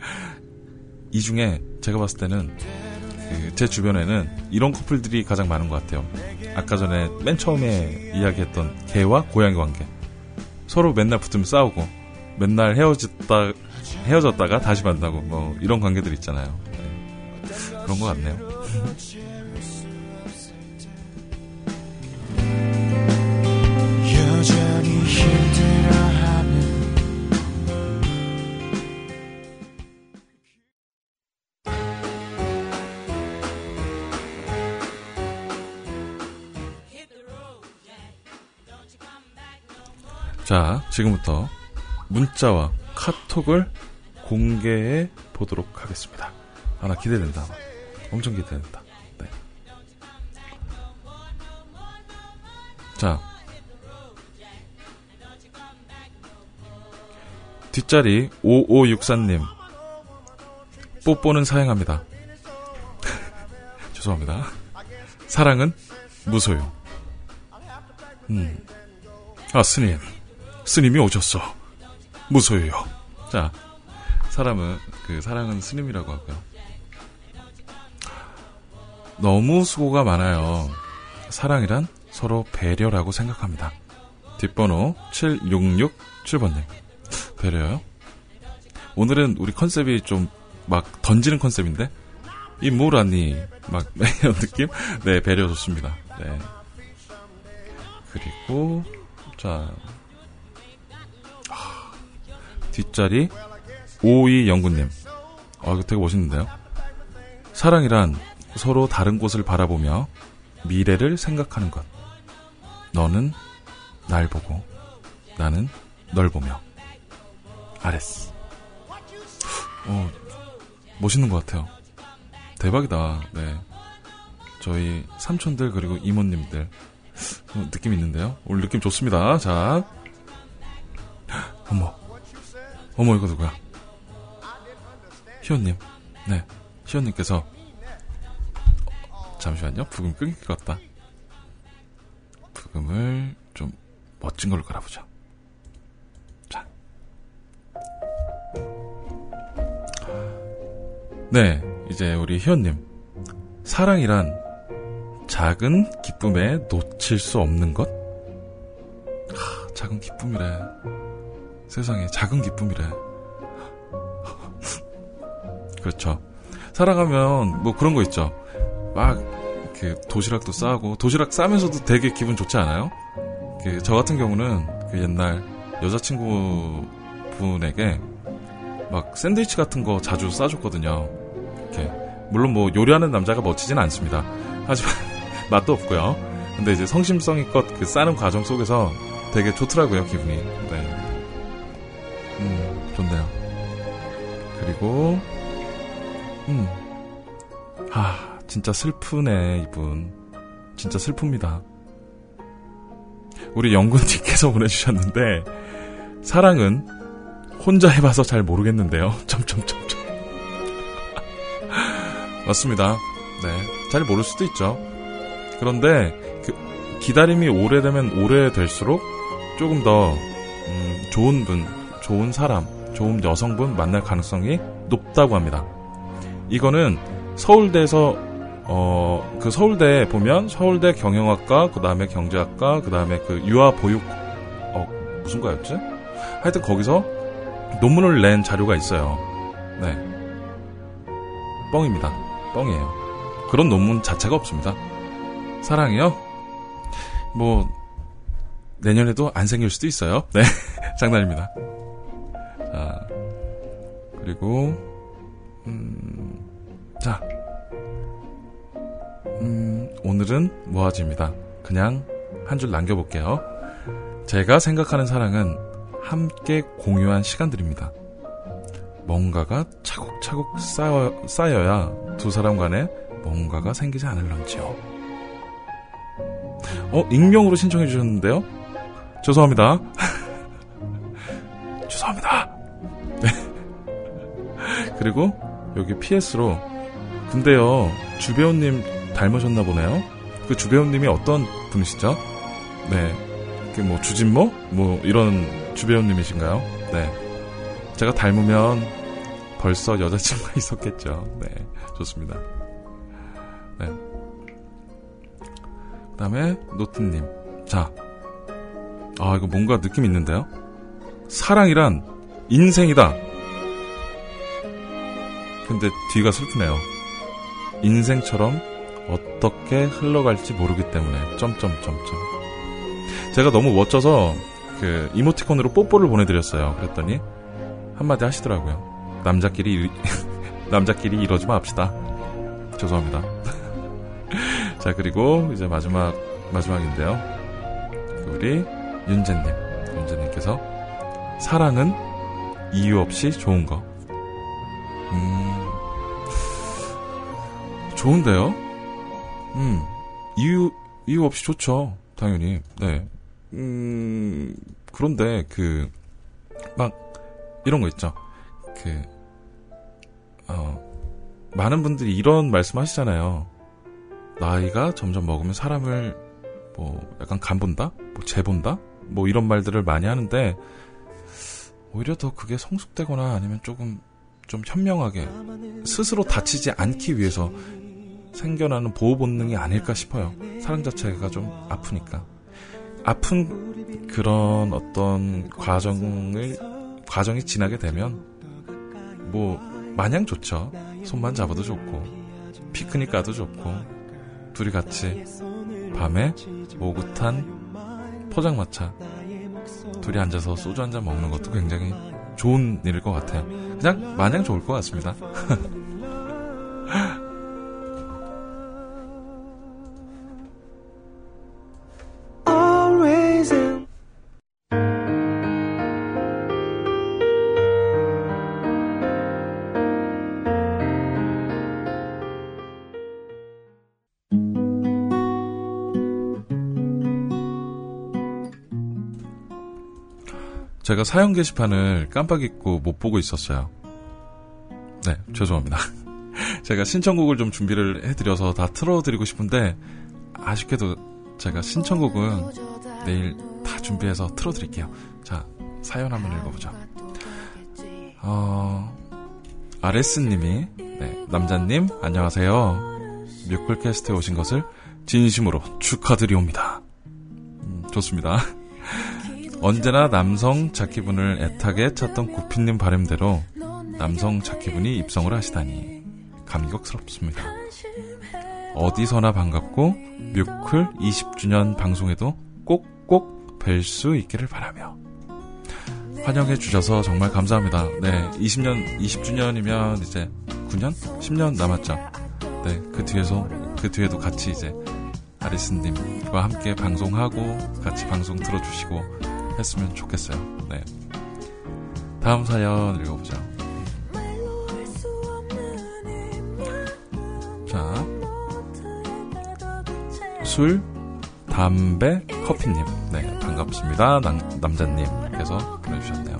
S1: 이 중에 제가 봤을 때는 그 제 주변에는 이런 커플들이 가장 많은 것 같아요. 아까 전에 맨 처음에 이야기했던 개와 고양이 관계. 서로 맨날 붙으면 싸우고 맨날 헤어졌다 헤어졌다가 다시 만나고 뭐 이런 관계들 있잖아요. 네. 그런 것 같네요. 자, 지금부터 문자와 카톡을 공개해 보도록 하겠습니다. 아, 나 기대된다. 엄청 기대된다. 네. 자. 뒷자리 5564님. 뽀뽀는 사양합니다. 죄송합니다. 사랑은 무소용. 음. 아, 스님. 스님이 오셨어. 무소유요. 자, 사람은, 그, 사랑은 스님이라고 하고요. 너무 수고가 많아요. 사랑이란 서로 배려라고 생각합니다. 뒷번호 7667번님. 배려요? 오늘은 우리 컨셉이 좀 막 던지는 컨셉인데? 이 뭐라니 막 이런 느낌? 네 배려 좋습니다. 네. 그리고 자 아, 뒷자리 오이 영구님. 아 이거 되게 멋있는데요. 사랑이란 서로 다른 곳을 바라보며 미래를 생각하는 것. 너는 날 보고 나는 널 보며. 아레스. 어, 멋있는 것 같아요. 대박이다. 네. 저희 삼촌들 그리고 이모님들 어, 느낌 있는데요. 오늘 느낌 좋습니다. 자, 어머, 어머 이거 누구야? 희원님, 네, 희원님께서 잠시만요. 부금 끊길 것 같다. 부금을 좀 멋진 걸로 깔아보자. 자. 네, 이제 우리 희원님. 사랑이란 작은 기쁨에 놓칠 수 없는 것? 하, 작은 기쁨이래. 세상에, 작은 기쁨이래. 그렇죠. 살아가면 뭐 그런 거 있죠. 막, 그 도시락도 싸고, 도시락 싸면서도 되게 기분 좋지 않아요? 그, 저 같은 경우는 그 옛날 여자친구 분에게 막 샌드위치 같은 거 자주 싸줬거든요. 이렇게. 물론 뭐 요리하는 남자가 멋지진 않습니다. 하지만 맛도 없고요. 근데 이제 성심성의껏 그 싸는 과정 속에서 되게 좋더라고요, 기분이. 네. 음, 좋네요. 그리고, 음. 아, 진짜 슬프네, 이분. 진짜 슬픕니다. 우리 영군님께서 보내주셨는데, 사랑은 혼자 해봐서 잘 모르겠는데요. 점점점점. 맞습니다. 네. 잘 모를 수도 있죠. 그런데, 그, 기다림이 오래되면 오래될수록 조금 더, 음, 좋은 분, 좋은 사람, 좋은 여성분 만날 가능성이 높다고 합니다. 이거는 서울대에서 어, 그 서울대에 보면 서울대 경영학과, 그 다음에 경제학과, 그 다음에 그 유아보육, 어, 무슨 과였지? 하여튼 거기서 논문을 낸 자료가 있어요. 네. 뻥입니다. 뻥이에요. 그런 논문 자체가 없습니다. 사랑이요? 뭐, 내년에도 안 생길 수도 있어요. 네. 장난입니다. 자, 그리고, 음, 자. 음, 오늘은 모아집니다. 그냥 한 줄 남겨볼게요. 제가 생각하는 사랑은 함께 공유한 시간들입니다. 뭔가가 차곡차곡 쌓여, 쌓여야 두 사람 간에 뭔가가 생기지 않을런지요. 어, 익명으로 신청해 주셨는데요? 죄송합니다. 죄송합니다. 그리고 여기 PS로 근데요, 주배우님 닮으셨나 보네요. 그 주배우님이 어떤 분이시죠? 네. 그 뭐 주진모? 뭐 이런 주배우님이신가요? 네. 제가 닮으면 벌써 여자친구가 있었겠죠. 네. 좋습니다. 네. 그 다음에 노트님. 자. 아, 이거 뭔가 느낌 있는데요? 사랑이란 인생이다. 근데 뒤가 슬프네요. 인생처럼 어떻게 흘러갈지 모르기 때문에 점점점점. 제가 너무 멋져서 그 이모티콘으로 뽀뽀를 보내드렸어요. 그랬더니 한마디 하시더라고요. 남자끼리 남자끼리 이러지 맙시다. 죄송합니다. 자 그리고 이제 마지막 마지막인데요. 우리 윤재님, 윤재님께서 사랑은 이유 없이 좋은 거. 음, 좋은데요? 음, 이유, 이유 없이 좋죠. 당연히. 네. 음, 그런데 그, 막, 이런 거 있죠. 그, 어, 많은 분들이 이런 말씀 하시잖아요. 나이가 점점 먹으면 사람을 뭐 약간 간본다? 뭐 재본다? 뭐 이런 말들을 많이 하는데 오히려 더 그게 성숙되거나 아니면 조금 좀 현명하게 스스로 다치지 않기 위해서 생겨나는 보호 본능이 아닐까 싶어요. 사랑 자체가 좀 아프니까. 아픈 그런 어떤 과정을 과정이 지나게 되면 뭐 마냥 좋죠. 손만 잡아도 좋고 피크닉 가도 좋고 둘이 같이 밤에 오붓한 포장마차 둘이 앉아서 소주 한 잔 먹는 것도 굉장히 좋은 일일 것 같아요. 그냥 마냥 좋을 것 같습니다. 제가 사연 게시판을 깜빡 잊고 못 보고 있었어요. 네, 죄송합니다. 제가 신청곡을 좀 준비를 해드려서 다 틀어드리고 싶은데, 아쉽게도 제가 신청곡은 내일 다 준비해서 틀어드릴게요. 자, 사연 한번 읽어보죠. 어, 아레스님이, 네, 남자님, 안녕하세요. 뮤클캐스트에 오신 것을 진심으로 축하드리옵니다. 음, 좋습니다. 언제나 남성 자키분을 애타게 찾던 구피님 바램대로 남성 자키분이 입성을 하시다니 감격스럽습니다. 어디서나 반갑고 뮤클 20주년 방송에도 꼭꼭 뵐 수 있기를 바라며 환영해 주셔서 정말 감사합니다. 네, 20년 20주년이면 이제 9년, 10년 남았죠. 네, 그 뒤에서 그 뒤에도 같이 이제 아리스님과 함께 방송하고 같이 방송 들어주시고 했으면 좋겠어요. 네. 다음 사연 읽어보죠. 자, 술, 담배, 커피님. 네, 반갑습니다. 남, 남자님께서 보내주셨네요.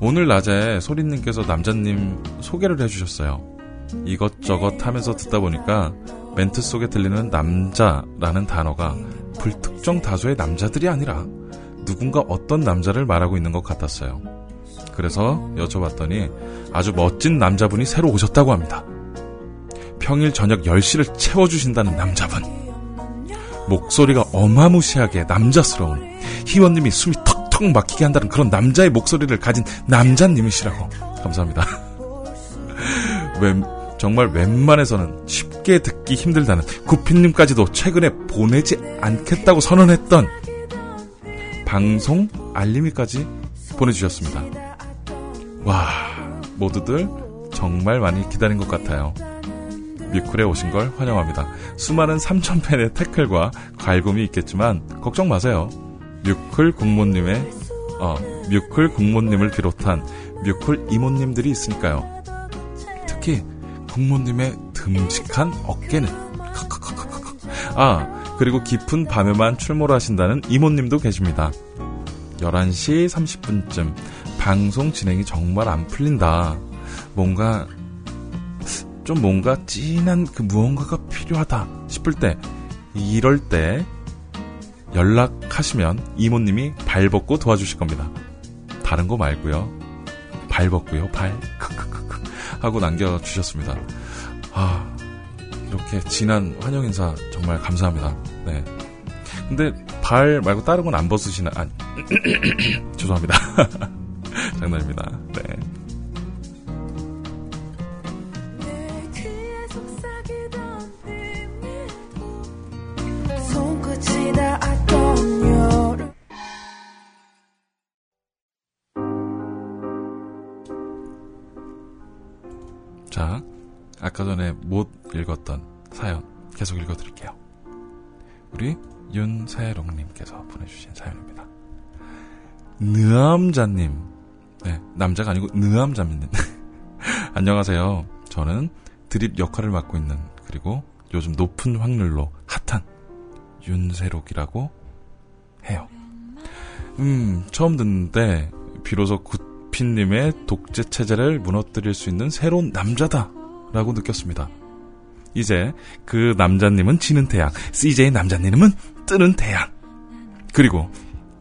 S1: 오늘 낮에 소리님께서 남자님 소개를 해주셨어요. 이것저것 하면서 듣다 보니까 멘트 속에 들리는 남자라는 단어가 불특정 다수의 남자들이 아니라 누군가 어떤 남자를 말하고 있는 것 같았어요. 그래서 여쭤봤더니 아주 멋진 남자분이 새로 오셨다고 합니다. 평일 저녁 10시를 채워주신다는 남자분. 목소리가 어마무시하게 남자스러운 희원님이 숨이 턱턱 막히게 한다는 그런 남자의 목소리를 가진 남자님이시라고. 감사합니다. 웬, 정말 웬만해서는 쉽게 듣기 힘들다는 구피님까지도 최근에 보내지 않겠다고 선언했던 방송 알림이까지 보내주셨습니다. 와, 모두들 정말 많이 기다린 것 같아요. 뮤클에 오신 걸 환영합니다. 수많은 3,000팬의 태클과 갈굼이 있겠지만 걱정 마세요. 뮤클 국모님의 어, 뮤클 국모님을 비롯한 뮤클 이모님들이 있으니까요. 특히 국모님의 듬직한 어깨는 아 그리고 깊은 밤에만 출몰하신다는 이모님도 계십니다. 11시 30분쯤 방송 진행이 정말 안 풀린다. 뭔가 좀 뭔가 진한 그 무언가가 필요하다 싶을 때 이럴 때 연락하시면 이모님이 발 벗고 도와주실 겁니다. 다른 거 말고요. 발 벗고요. 발 크크크크 하고 남겨 주셨습니다. 아 이렇게 진한 환영 인사 정말 감사합니다. 네. 근데 발 말고 다른 건 안 벗으시나? 아, 죄송합니다. 장난입니다. 네. 자, 아까 전에 못 읽었던 사연 계속 읽어 보내주신 사연입니다. 느암자님, 네, 남자가 아니고 느암자님. 안녕하세요. 저는 드립 역할을 맡고 있는 그리고 요즘 높은 확률로 핫한 윤세록이라고 해요. 음, 처음 듣는데 비로소 구피님의 독재 체제를 무너뜨릴 수 있는 새로운 남자다라고 느꼈습니다. 이제 그 남자님은 지는 태양, CJ 남자님은 뜨는 태양. 그리고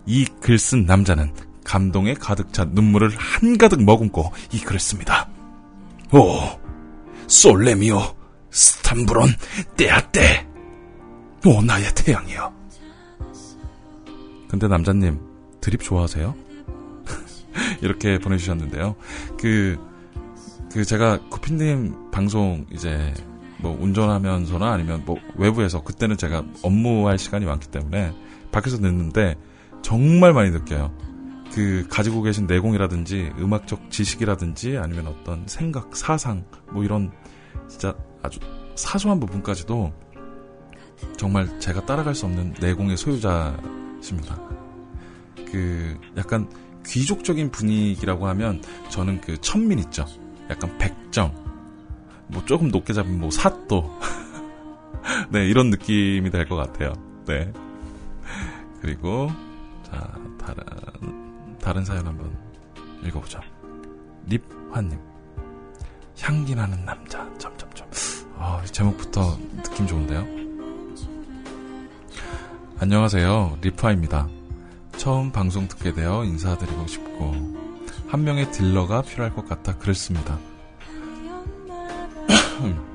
S1: 이 글 쓴 남자는 감동에 가득 찬 눈물을 한가득 머금고 이 글을 씁니다. 오, 솔레미오, 스탄브론, 때아때. 오, 나의 태양이여. 근데 남자님, 드립 좋아하세요? 이렇게 보내주셨는데요. 그, 그 제가 구피님 방송 이제 뭐 운전하면서나 아니면 뭐 외부에서 그때는 제가 업무할 시간이 많기 때문에 밖에서 듣는데 정말 많이 느껴요. 그 가지고 계신 내공이라든지 음악적 지식이라든지 아니면 어떤 생각, 사상 뭐 이런 진짜 아주 사소한 부분까지도 정말 제가 따라갈 수 없는 내공의 소유자십니다. 그 약간 귀족적인 분위기라고 하면 저는 그 천민 있죠. 약간 백정. 뭐 조금 높게 잡으면 뭐 사또. 네, 이런 느낌이 될 것 같아요. 네. 그리고 자, 다른 다른 사연 한번 읽어보죠. 립화님. 향기 나는 남자. 점점점. 아, 제목부터 느낌 좋은데요. 안녕하세요. 리파입니다. 처음 방송 듣게 되어 인사드리고 싶고 한 명의 딜러가 필요할 것 같아 그랬습니다.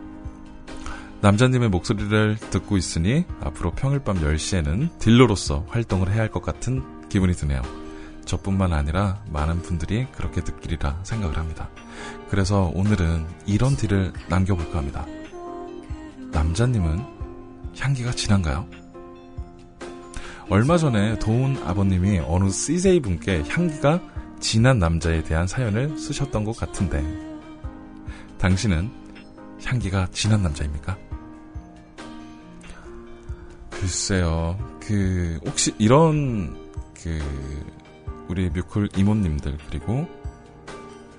S1: 남자님의 목소리를 듣고 있으니 앞으로 평일 밤 10시에는 딜러로서 활동을 해야 할 것 같은 기분이 드네요. 저뿐만 아니라 많은 분들이 그렇게 느끼리라 생각을 합니다. 그래서 오늘은 이런 딜을 남겨볼까 합니다. 남자님은 향기가 진한가요? 얼마 전에 도훈 아버님이 어느 CJ 분께 향기가 진한 남자에 대한 사연을 쓰셨던 것 같은데, 당신은 향기가 진한 남자입니까? 글쎄요, 그, 혹시 이런, 그, 우리 뮤클 이모님들, 그리고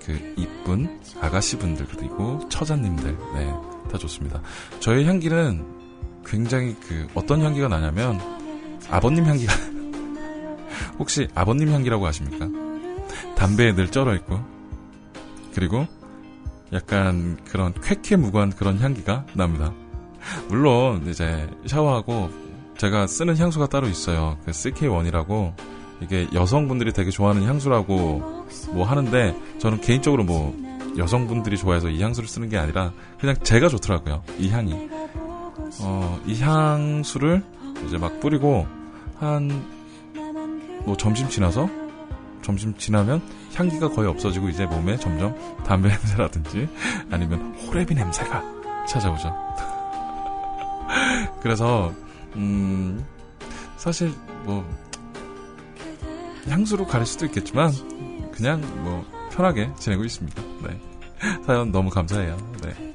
S1: 그 이쁜 아가씨분들, 그리고 처자님들, 네, 다 좋습니다. 저의 향기는 굉장히 그, 어떤 향기가 나냐면, 아버님 향기가, 혹시 아버님 향기라고 아십니까? 담배에 늘 쩔어 있고, 그리고 약간 그런 쾌쾌무구한 그런 향기가 납니다. 물론 이제 샤워하고 제가 쓰는 향수가 따로 있어요. 그 CK1이라고 이게 여성분들이 되게 좋아하는 향수라고 뭐 하는데 저는 개인적으로 뭐 여성분들이 좋아해서 이 향수를 쓰는 게 아니라 그냥 제가 좋더라고요. 이 향이. 어, 이 향수를 이제 막 뿌리고 한 뭐 점심 지나서 점심 지나면 향기가 거의 없어지고 이제 몸에 점점 담배 냄새라든지 아니면 호레비 냄새가 찾아오죠. 그래서 음 사실 뭐 향수로 가릴 수도 있겠지만 그냥 뭐 편하게 지내고 있습니다. 네. 사연 너무 감사해요. 네.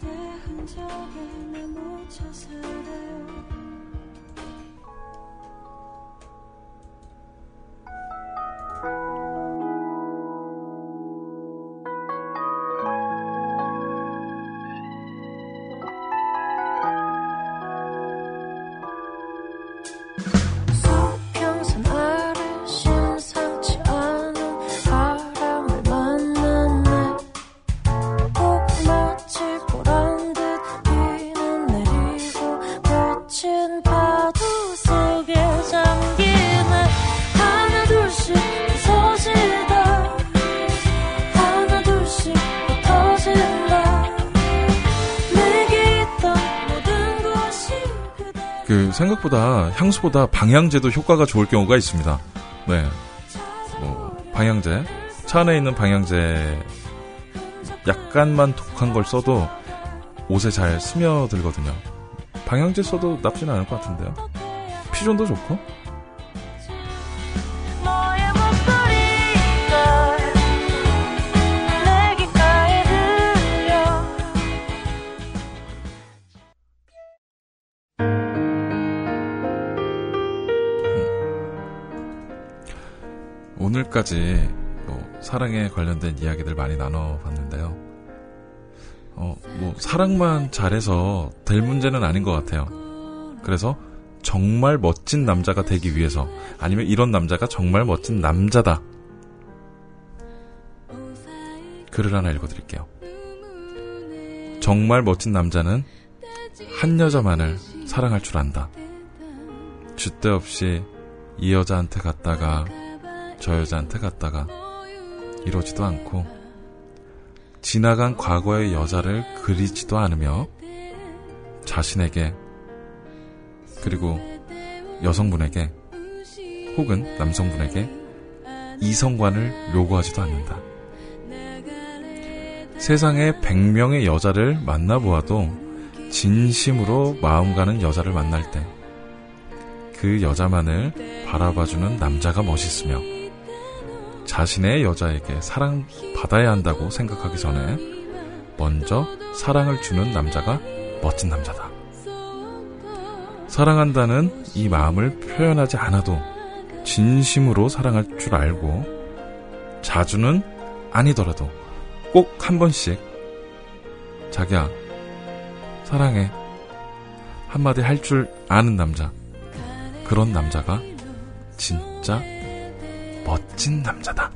S1: 생각보다 향수보다 방향제도 효과가 좋을 경우가 있습니다. 네. 뭐 방향제 차 안에 있는 방향제 약간만 독한 걸 써도 옷에 잘 스며들거든요. 방향제 써도 나쁘진 않을 것 같은데요. 피존도 좋고. 오늘까지 뭐 사랑에 관련된 이야기들 많이 나눠봤는데요. 어, 뭐 사랑만 잘해서 될 문제는 아닌 것 같아요. 그래서 정말 멋진 남자가 되기 위해서 아니면 이런 남자가 정말 멋진 남자다. 글을 하나 읽어드릴게요. 정말 멋진 남자는 한 여자만을 사랑할 줄 안다. 줏대 없이 이 여자한테 갔다가 저 여자한테 갔다가 이러지도 않고 지나간 과거의 여자를 그리지도 않으며 자신에게 그리고 여성분에게 혹은 남성분에게 이성관을 요구하지도 않는다. 세상에 100명의 여자를 만나보아도 진심으로 마음 가는 여자를 만날 때 그 여자만을 바라봐주는 남자가 멋있으며 자신의 여자에게 사랑받아야 한다고 생각하기 전에 먼저 사랑을 주는 남자가 멋진 남자다. 사랑한다는 이 마음을 표현하지 않아도 진심으로 사랑할 줄 알고 자주는 아니더라도 꼭 한 번씩 자기야 사랑해 한마디 할 줄 아는 남자 그런 남자가 진짜 멋진 남자다.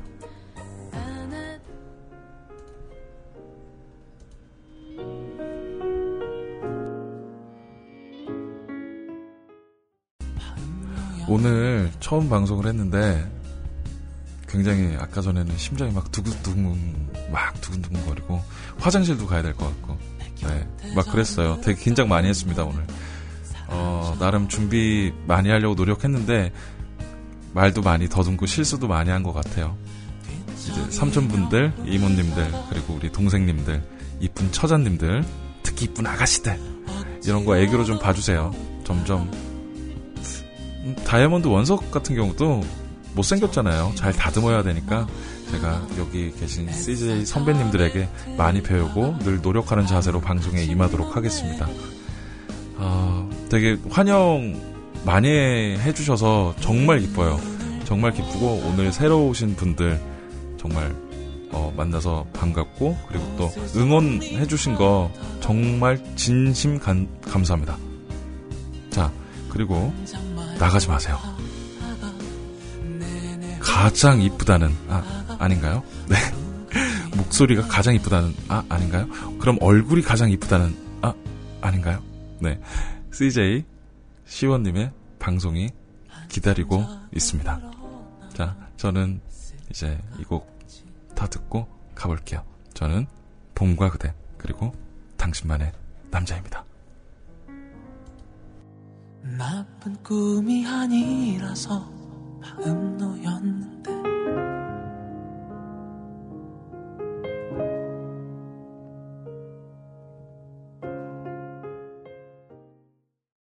S1: 오늘 처음 방송을 했는데 굉장히 아까 전에는 심장이 막 두근두근 막 두근두근거리고 화장실도 가야 될 것 같고 네, 막 그랬어요. 되게 긴장 많이 했습니다 오늘. 어, 나름 준비 많이 하려고 노력했는데 말도 많이 더듬고 실수도 많이 한 것 같아요. 이제 삼촌분들, 이모님들, 그리고 우리 동생님들, 이쁜 처자님들, 특히 이쁜 아가씨들 이런 거 애교로 좀 봐주세요. 점점 음, 다이아몬드 원석 같은 경우도 못생겼잖아요. 잘 다듬어야 되니까 제가 여기 계신 CJ 선배님들에게 많이 배우고 늘 노력하는 자세로 방송에 임하도록 하겠습니다. 아, 되게 환영 많이 해주셔서 정말 기뻐요. 정말 기쁘고 오늘 새로 오신 분들 정말 어, 만나서 반갑고 그리고 또 응원해주신 거 정말 진심 간- 감사합니다. 자 그리고 나가지 마세요. 가장 이쁘다는 아 아닌가요? 네 목소리가 가장 이쁘다는 아 아닌가요? 그럼 얼굴이 가장 이쁘다는 아 아닌가요? 네 CJ 시원님의 방송이 기다리고 있습니다. 자 저는 이제 이 곡 다 듣고 가볼게요. 저는 봄과 그대 그리고 당신만의 남자입니다.
S5: 나쁜 꿈이 아니라서 마음 놓